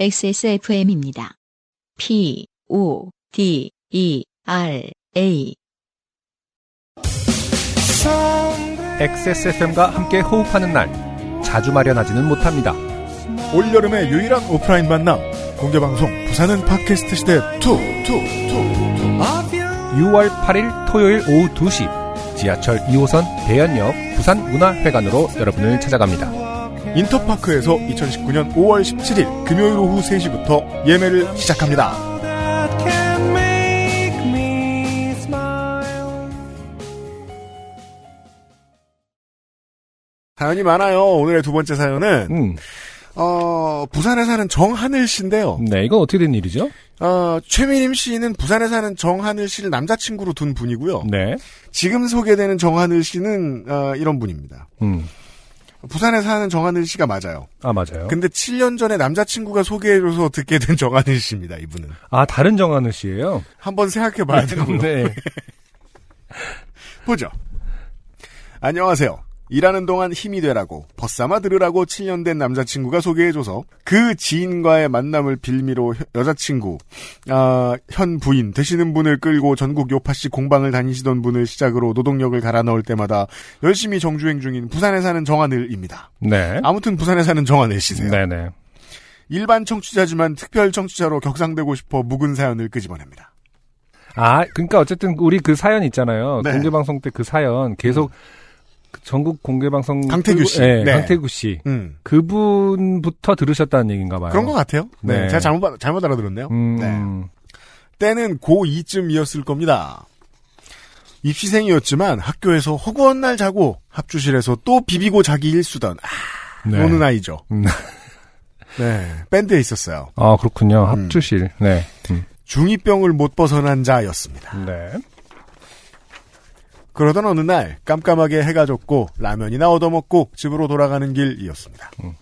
XSFM입니다. P, O, D, E, R, A. XSFM과 함께 호흡하는 날 자주 마련하지는 못합니다. 올여름의 유일한 오프라인 만남 공개방송 부산은 팟캐스트 시대 2 2 2 6월 8일 토요일 오후 2시 지하철 2호선 대연역 부산문화회관으로 여러분을 찾아갑니다. 인터파크에서 2019년 5월 17일 금요일 오후 3시부터 예매를 시작합니다. 사연이 많아요. 오늘의 두 번째 사연은 음, 어, 부산에 사는 정하늘 씨인데요. 네, 이건 어떻게 된 일이죠? 어, 최미림 씨는 부산에 사는 정하늘 씨를 남자친구로 둔 분이고요. 네, 지금 소개되는 정하늘 씨는 어, 이런 분입니다. 음, 부산에 사는 정하늘 씨가 맞아요. 아 맞아요. 근데 7년 전에 남자친구가 소개해줘서 듣게 된 정하늘 씨입니다. 이분은 아 다른 정하늘 씨예요. 한번 생각해봐야 되고요. 네, 보죠. 안녕하세요. 일하는 동안 힘이 되라고 벗삼아 들으라고 7년 된 남자친구가 소개해줘서 그 지인과의 만남을 빌미로 혀- 여자친구 아, 현 부인 되시는 분을 끌고 전국 요파시 공방을 다니시던 분을 시작으로 노동력을 갈아 넣을 때마다 열심히 정주행 중인 부산에 사는 정하늘입니다. 네, 아무튼 부산에 사는 정하늘 씨세요. 네, 네. 일반 청취자지만 특별 청취자로 격상되고 싶어 묵은 사연을 끄집어냅니다. 아 그러니까 어쨌든 우리 그 사연 있잖아요. 네. 공개 방송 때 그 사연 계속 그 전국 공개 방송 강태규 씨. 네, 네. 강태규 씨. 음. 그분부터 들으셨다는 얘기인가 봐요. 그런 것 같아요. 네. 네. 제가 잘못, 잘못 알아들었네요. 음, 네. 음. 때는 고2쯤이었을 겁니다. 입시생이었지만 학교에서 허구한 날 자고 합주실에서 또 비비고 자기 일수던 아, 네. 노는 아이죠. 음. 네, 밴드에 있었어요. 아 그렇군요. 음. 합주실. 네. 음. 중2병을 못 벗어난 자였습니다. 네. 그러던 어느 날 깜깜하게 해가 졌고 라면이나 얻어먹고 집으로 돌아가는 길이었습니다. 음.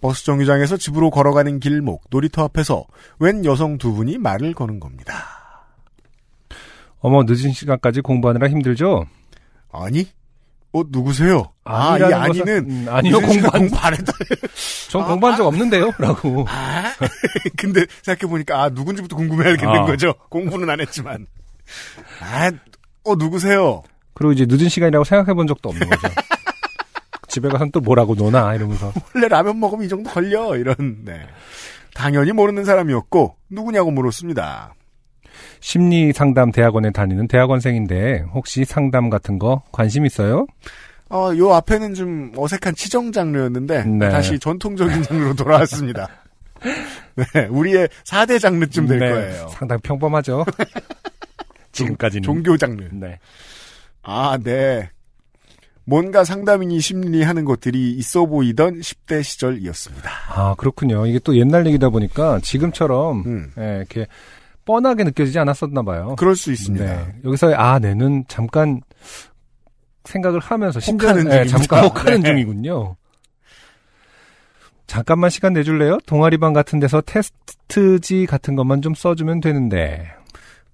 버스 정류장에서 집으로 걸어가는 길목 놀이터 앞에서 웬 여성 두 분이 말을 거는 겁니다. 어머 늦은 시간까지 공부하느라 힘들죠? 아니? 어 누구세요? 아, 이 아니는 음, 아니요 공부 안 공부 안 했다. 전 아, 공부한 적 아. 없는데요? 라고. 아, 근데 생각해 보니까, 아, 누군지부터 궁금해하겠는 아. 거죠. 공부는 안 했지만. 아, 어, 누구세요? 그리고 이제 늦은 시간이라고 생각해 본 적도 없는 거죠. 집에 가서 또 뭐라고 노나 이러면서. 원래 라면 먹으면 이 정도 걸려. 이런, 네. 당연히 모르는 사람이었고, 누구냐고 물었습니다. 심리 상담 대학원에 다니는 대학원생인데 혹시 상담 같은 거 관심 있어요? 어, 요 앞에는 좀 어색한 치정 장르였는데, 네. 다시 전통적인 장르로 돌아왔습니다. 네, 우리의 4대 장르쯤 될 네, 거예요. 상당히 평범하죠. 지금까지는. 종교 장르. 네. 아, 네. 뭔가 상담인이 심리하는 것들이 있어 보이던 10대 시절이었습니다. 아 그렇군요. 이게 또 옛날 얘기다 보니까 지금처럼 음, 예, 이렇게 뻔하게 느껴지지 않았었나 봐요. 그럴 수 있습니다. 네. 여기서 아 내는 잠깐 생각을 하면서 심지어 혹하는 예. 잠깐 혹하는 네. 중이군요. 잠깐만 시간 내줄래요? 동아리방 같은 데서 테스트지 같은 것만 좀 써주면 되는데.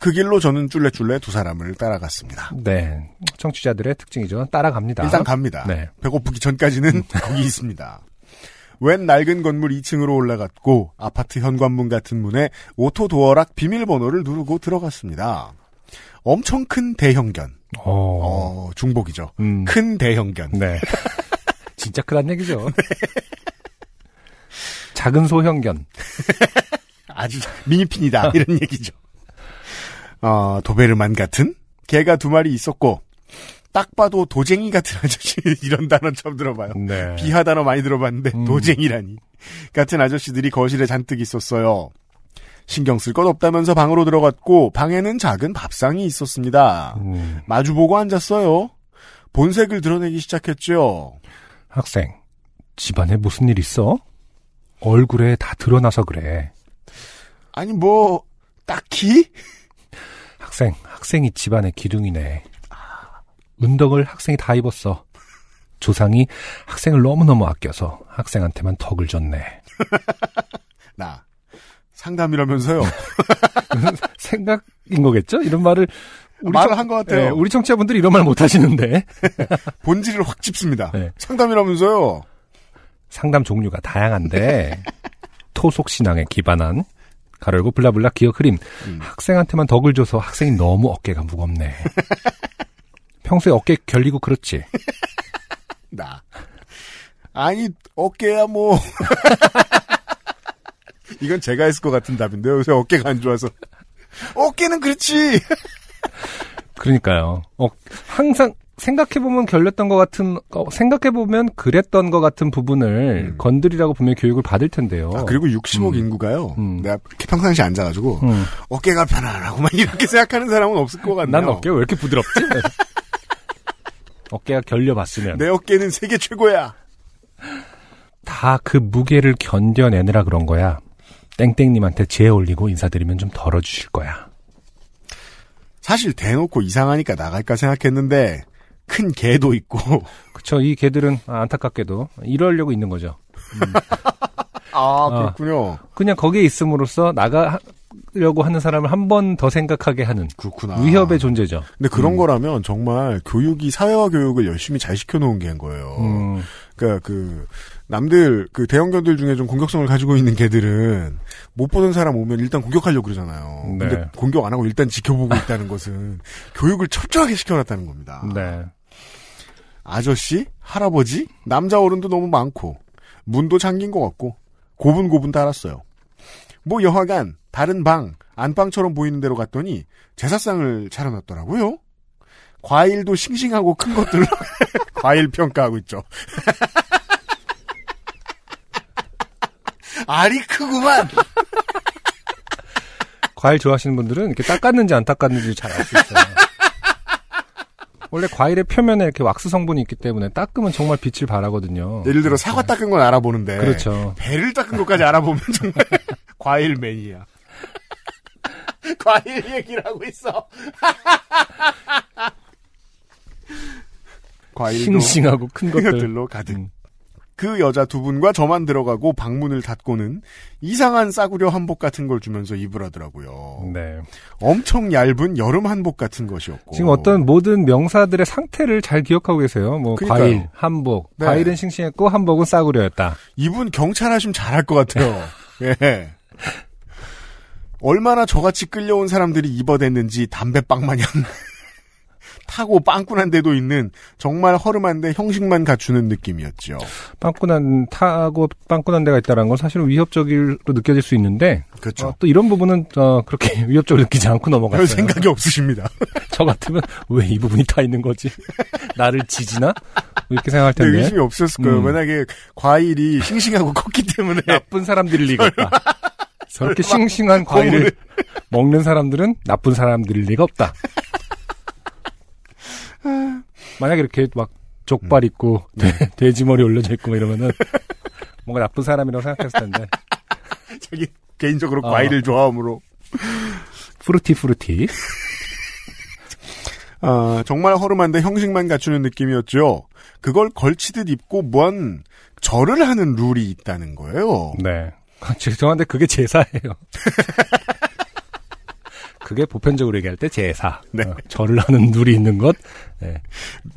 그 길로 저는 쫄래쫄래 두 사람을 따라갔습니다. 네. 청취자들의 특징이죠. 따라갑니다. 일단 갑니다. 네. 배고프기 전까지는 거기 있습니다. 웬 낡은 건물 2층으로 올라갔고 아파트 현관문 같은 문에 오토 도어락 비밀번호를 누르고 들어갔습니다. 엄청 큰 대형견. 어. 어, 중복이죠. 음. 큰 대형견. 네. 진짜 크단 얘기죠. 작은 소형견. 아주 미니핀이다. 이런 얘기죠. 어, 도베르만 같은 개가 두 마리 있었고 딱 봐도 도쟁이 같은 아저씨 이런 단어 처음 들어봐요. 네. 비하 단어 많이 들어봤는데 음. 도쟁이라니 같은 아저씨들이 거실에 잔뜩 있었어요. 신경 쓸 것 없다면서 방으로 들어갔고 방에는 작은 밥상이 있었습니다. 음. 마주보고 앉았어요. 본색을 드러내기 시작했죠. 학생, 집안에 무슨 일 있어? 얼굴에 다 드러나서 그래. 아니 뭐 딱히 학생, 학생이 집안의 기둥이네. 운덕을 학생이 다 입었어. 조상이 학생을 너무너무 아껴서 학생한테만 덕을 줬네. 나 상담이라면서요. 생각인 거겠죠? 이런 말을 우리 말을 청- 한것 같아요. 예, 우리 청취자분들이 이런 말 못 하시는데 본질을 확 짚습니다. 네. 상담이라면서요. 상담 종류가 다양한데 토속 신앙에 기반한 가르고 블라블라 기억 흐림. 음. 학생한테만 덕을 줘서 학생이 너무 어깨가 무겁네. 평소에 어깨 결리고 그렇지. 나. 아니, 어깨야, 뭐. 이건 제가 했을 것 같은 답인데요. 요새 어깨가 안 좋아서. 어깨는 그렇지! 그러니까요. 어, 항상 생각해보면 결렸던 것 같은, 어, 생각해보면 그랬던 것 같은 부분을 음. 건드리라고 분명히 교육을 받을 텐데요. 아, 그리고 60억 음. 인구가요. 음. 내가 평상시에 앉아가지고, 음. 어깨가 편안하고 막 이렇게 생각하는 사람은 없을 것 같네요. 난 어깨가 왜 이렇게 부드럽지? 어깨가 결려봤으면. 내 어깨는 세계 최고야. 다 그 무게를 견뎌내느라 그런 거야. 땡땡님한테 재 올리고 인사드리면 좀 덜어주실 거야. 사실 대놓고 이상하니까 나갈까 생각했는데, 큰 개도 있고, 그쵸. 이 개들은 아, 안타깝게도 이러려고 있는 거죠. 아, 아. 그렇군요. 그냥 거기에 있음으로써 나가려고 하는 사람을 한 번 더 생각하게 하는 그렇구나. 위협의 존재죠. 근데 그런 음. 거라면 정말 교육이 사회화 교육을 열심히 잘 시켜놓은 게인 거예요. 음, 그러니까 그 남들 그 대형견들 중에 좀 공격성을 가지고 있는 개들은 못 보던 사람 오면 일단 공격하려고 그러잖아요. 네. 근데 공격 안 하고 일단 지켜보고 있다는 것은 교육을 철저하게 시켜놨다는 겁니다. 네. 아저씨, 할아버지, 남자 어른도 너무 많고 문도 잠긴 것 같고 고분고분 달았어요. 뭐 여하간 다른 방 안방처럼 보이는 데로 갔더니 제사상을 차려놨더라고요. 과일도 싱싱하고 큰 것들로 과일 평가하고 있죠. 알이 크구만. 과일 좋아하시는 분들은 이렇게 닦았는지 안 닦았는지 잘 알 수 있어요. 원래 과일의 표면에 이렇게 왁스 성분이 있기 때문에 닦으면 정말 빛을 발하거든요. 예를 들어 사과 닦은 건 알아보는데 그렇죠. 배를 닦은 것까지 알아보면 정말 과일 매니아. 과일 얘기를 하고 있어. 과일도 싱싱하고 큰큰 것들. 것들로 가득. 음. 그 여자 두 분과 저만 들어가고 방문을 닫고는 이상한 싸구려 한복 같은 걸 주면서 입으라더라고요. 네. 엄청 얇은 여름 한복 같은 것이었고. 지금 어떤 모든 명사들의 상태를 잘 기억하고 계세요. 뭐 그러니까요. 과일, 한복. 네. 과일은 싱싱했고 한복은 싸구려였다. 이분 경찰 하시면 잘할 것 같아요. 예. 얼마나 저같이 끌려온 사람들이 입어댔는지 담배빵 마냥 타고 빵꾸난 데도 있는 정말 허름한데 형식만 갖추는 느낌이었죠. 빵꾸난 타고 빵꾸난 데가 있다는 건 사실은 위협적으로 느껴질 수 있는데 그렇죠. 어, 또 이런 부분은 어, 그렇게 위협적으로 느끼지 않고 넘어갔어요. 별 생각이 없으십니다. 저 같으면 왜 이 부분이 타 있는 거지? 나를 지지나? 뭐 이렇게 생각할 텐데 의심이 없었을 거예요. 음. 만약에 과일이 싱싱하고 컸기 때문에 나쁜 사람들일 리가 없다. 저렇게 싱싱한 과일을 먹는 사람들은 나쁜 사람들일 리가 없다. 만약에 이렇게 막 족발 있고 돼, 돼지 머리 올려져 있고 뭐 이러면은 뭔가 나쁜 사람이라고 생각했을 텐데 자기 개인적으로 어. 과일을 좋아하므로 fruity fruity 아, 정말 허름한데 형식만 갖추는 느낌이었죠. 그걸 걸치듯 입고 뭔 절을 하는 룰이 있다는 거예요. 네 죄송한데 그게 제사예요. 그게 보편적으로 얘기할 때 제사. 네. 어, 절을 하는 룰이 있는 것. 네.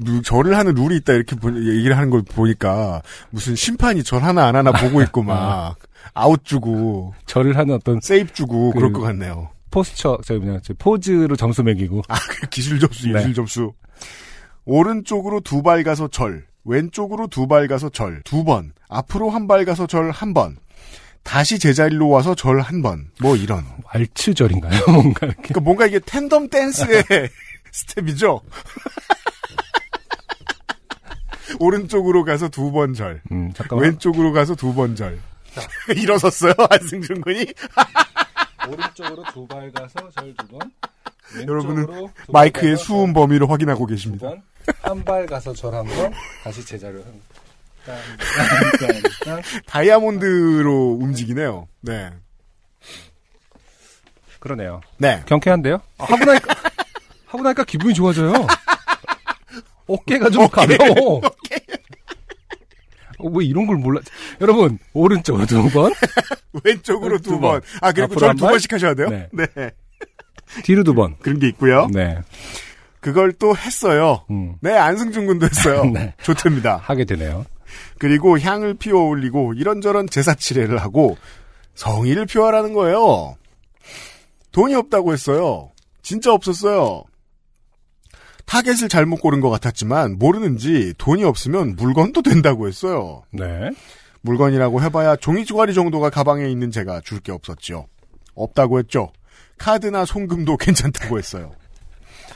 루- 절을 하는 룰이 있다 이렇게 보- 얘기를 하는 걸 보니까 무슨 심판이 절 하나 안 하나 보고 있고 막 아웃 주고 절을 하는 어떤 세이브 주고 그- 그럴 것 같네요. posture, 저 뭐냐, 저 포즈로 점수 매기고. 아, 그 기술 점수, 네. 예술 점수. 오른쪽으로 두 발 가서 절, 왼쪽으로 두 발 가서 절, 두 번, 앞으로 한 발 가서 절 한 번, 다시 제자리로 와서 절 한 번, 뭐 이런. 왈츠절인가요? 뭔가 이렇게. 그러니까 뭔가 이게 텐덤 댄스의 스텝이죠. 오른쪽으로 가서 두 번 절, 음, 잠깐만. 왼쪽으로 가서 두 번 절. 일어섰어요, 안승준 군이. 오른쪽으로 두 발 가서 절 두 번. 여러분은 마이크의 수음 범위를 확인하고 계십니다. 한 발 가서 절 한 번. 다시 제자로 한 번. 딴. 다이아몬드로 움직이네요. 네. 그러네요. 네. 경쾌한데요? 아, 하고 나니까, 하고 나니까 기분이 좋아져요. 어깨가 좀 가벼워. 어, 왜 이런 걸 몰라? 여러분, 오른쪽으로 두 번, 왼쪽으로 두 두 번. 번. 아, 그리고 저를 한두 발? 번씩 하셔야 돼요? 네. 네. 뒤로 두 번. 그런 게 있고요. 네. 그걸 또 했어요. 음. 네, 안승준 군도 했어요. 네. 좋답니다. 하게 되네요. 그리고 향을 피워 올리고 이런저런 제사 치레를 하고 성의를 표하라는 거예요. 돈이 없다고 했어요. 진짜 없었어요. 타겟을 잘못 고른 것 같았지만 모르는지 돈이 없으면 물건도 된다고 했어요. 네. 물건이라고 해봐야 종이 쪼가리 정도가 가방에 있는 제가 줄 게 없었죠. 없다고 했죠. 카드나 송금도 괜찮다고 했어요.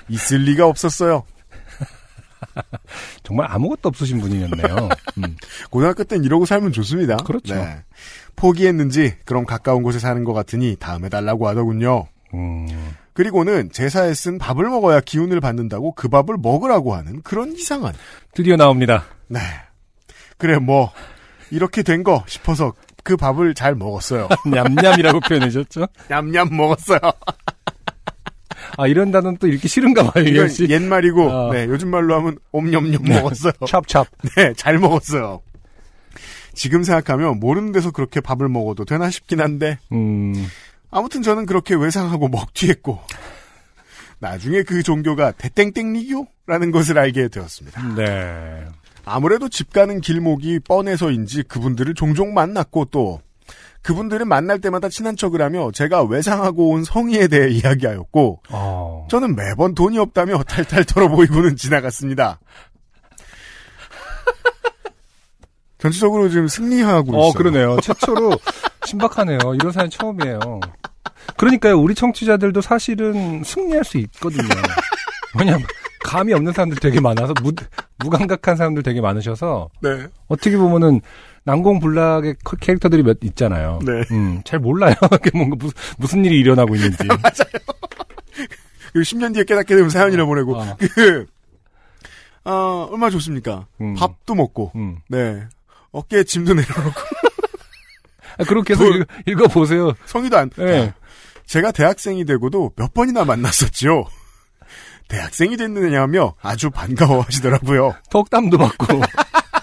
있을 리가 없었어요. 정말 아무것도 없으신 분이었네요. 음. 고등학교 땐 이러고 살면 좋습니다. 그렇죠. 네. 포기했는지 그럼 가까운 곳에 사는 것 같으니 다음에 달라고 하더군요. 음. 그리고는 제사에 쓴 밥을 먹어야 기운을 받는다고 그 밥을 먹으라고 하는 그런 이상한. 드디어 나옵니다. 네. 그래 뭐 이렇게 된 거 싶어서 그 밥을 잘 먹었어요. 냠냠이라고 표현해줬죠. 냠냠 먹었어요. 아 이런 단어는 또 읽기 싫은가 봐요. 이건. 옛말이고 어. 네, 요즘 말로 하면 옴념념 먹었어요. 찹찹. 네, 잘 먹었어요. 지금 생각하면 모르는 데서 그렇게 밥을 먹어도 되나 싶긴 한데 음. 아무튼 저는 그렇게 외상하고 먹튀했고 나중에 그 종교가 대땡땡리교라는 것을 알게 되었습니다. 네. 아무래도 집 가는 길목이 뻔해서인지 그분들을 종종 만났고 또 그분들은 만날 때마다 친한 척을 하며 제가 외상하고 온 성의에 대해 이야기하였고 어. 저는 매번 돈이 없다며 탈탈 털어 보이고는 지나갔습니다. 전체적으로 지금 승리하고 있어요. 어, 그러네요. 최초로 신박하네요. 이런 사연 처음이에요. 그러니까요, 우리 청취자들도 사실은 승리할 수 있거든요. 왜냐면, 감이 없는 사람들 되게 많아서, 무, 무감각한 사람들 되게 많으셔서, 네. 어떻게 보면은, 난공불락의 커- 캐릭터들이 몇 있잖아요. 네. 음, 잘 몰라요. 뭔가 무슨, 무슨 일이 일어나고 있는지. 그 10년 뒤에 깨닫게 되면 사연이나 보내고 어. 그 아, 얼마 좋습니까? 음. 밥도 먹고 음. 네. 어깨에 짐도 내려놓고 아, 그렇게 해서 그- 읽, 어보세요 성의도 안 네. 제가 대학생이 되고도 몇 번이나 만났었죠. 대학생이 됐느냐며 아주 반가워 하시더라고요. 덕담도 받고.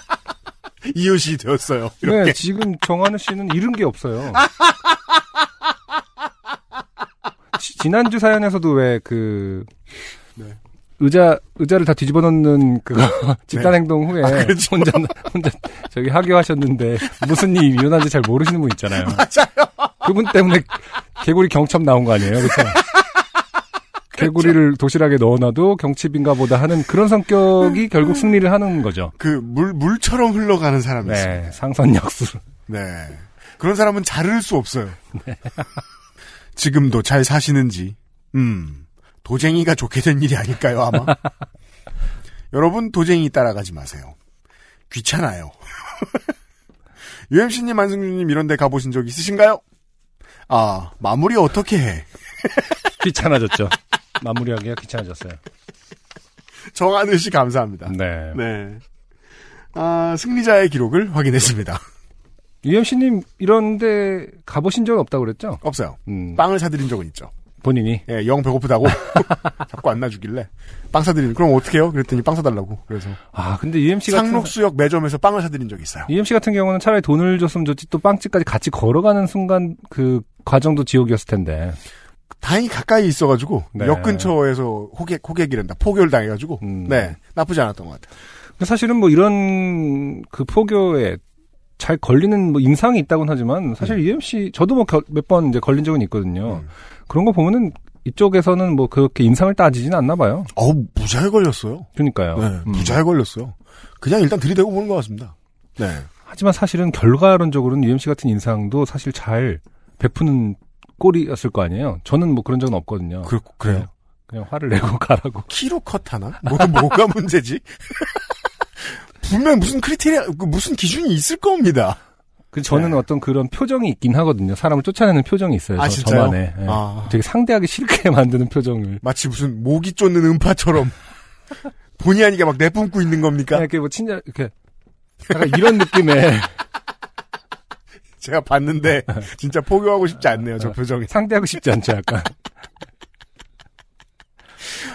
이웃이 되었어요. 이렇게. 네, 지금 정한우 씨는 잃은 게 없어요. 지- 지난주 사연에서도 왜그 네. 의자 의자를 다 뒤집어 놓는 그거 집단 네. 행동 후에 그렇죠. 혼자 혼자 저기 하교하셨는데 무슨 일이 일어난지 잘 모르시는 분 있잖아요. 맞아요. 그분 때문에 개구리 경첩 나온 거 아니에요, 그렇죠? 개구리를 도시락에 넣어놔도 경칩인가 보다 하는 그런 성격이 결국 승리를 하는 거죠. 그 물 물처럼 흘러가는 사람이. 네, 상선약수. 네. 그런 사람은 자를 수 없어요. 지금도 잘 사시는지, 음, 도쟁이가 좋게 된 일이 아닐까요, 아마? 여러분, 도쟁이 따라가지 마세요. 귀찮아요. UMC님, 안승준님 이런 데 가보신 적 있으신가요? 아, 마무리 어떻게 해? 귀찮아졌죠. 마무리하기가 귀찮아졌어요. 정하늘 씨 감사합니다. 네. 네. 아, 승리자의 기록을 확인했습니다. UMC님 이런데 가보신 적은 없다고 그랬죠? 없어요. 음, 빵을 사드린 적은 있죠. 본인이. 예, 영 배고프다고 자꾸 안 놔주길래 빵 사드리는 그럼 어떻게 해요? 그랬더니 빵 사달라고 그래서 아 근데 UMC 같은 상록수역 매점에서 빵을 사드린 적이 있어요. UMC 같은 경우는 차라리 돈을 줬으면 좋지 또 빵집까지 같이 걸어가는 순간 그 과정도 지옥이었을 텐데. 다행히 가까이 있어가지고 네. 역 근처에서 호객 호객이란다 포교를 당해가지고 음. 네 나쁘지 않았던 것 같아요. 사실은 뭐 이런 그 포교에 잘 걸리는 뭐 임상이 있다고는 하지만 사실 UMC 저도 뭐 몇 번 이제 걸린 적은 있거든요. 음. 그런 거 보면은 이쪽에서는 뭐 그렇게 인상을 따지지는 않나 봐요. 어우 무자에 걸렸어요. 그러니까요. 네, 음. 무자에 걸렸어요. 그냥 일단 들이대고 보는 것 같습니다. 네. 하지만 사실은 결과론적으로는 UMC 같은 인상도 사실 잘 베푸는 꼴이었을 거 아니에요. 저는 뭐 그런 적은 없거든요. 그, 그래요. 그냥 화를 내고 가라고. 키로 컷 하나? 뭐, 뭐가 문제지? 분명 무슨 크리테리아, 그 무슨 기준이 있을 겁니다. 그 저는 네. 어떤 그런 표정이 있긴 하거든요. 사람을 쫓아내는 표정이 있어요. 아, 저, 진짜요? 저만의. 예. 아. 되게 상대하기 싫게 만드는 표정을. 마치 무슨 모기 쫓는 음파처럼 본의 아니게 막 내뿜고 있는 겁니까? 그냥 이렇게 뭐 친절 이렇게 약간 이런 느낌의 제가 봤는데 진짜 포교하고 싶지 않네요. 저 표정이. 상대하고 싶지 않죠, 약간.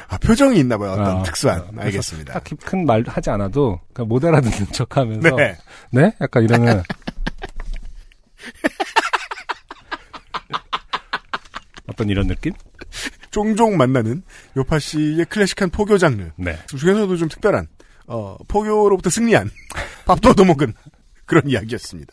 아, 표정이 있나 봐요. 어떤 아, 특수한. 그래서 알겠습니다. 딱히 큰 말 하지 않아도 그냥 못 알아듣는 척 하면서 네. 네? 약간 이러는 어떤 이런 느낌? 종종 만나는 요파 씨의 클래식한 포교 장르. 네. 그 중에서도 좀 특별한 어, 포교로부터 승리한 밥도 얻어먹은 그런 이야기였습니다.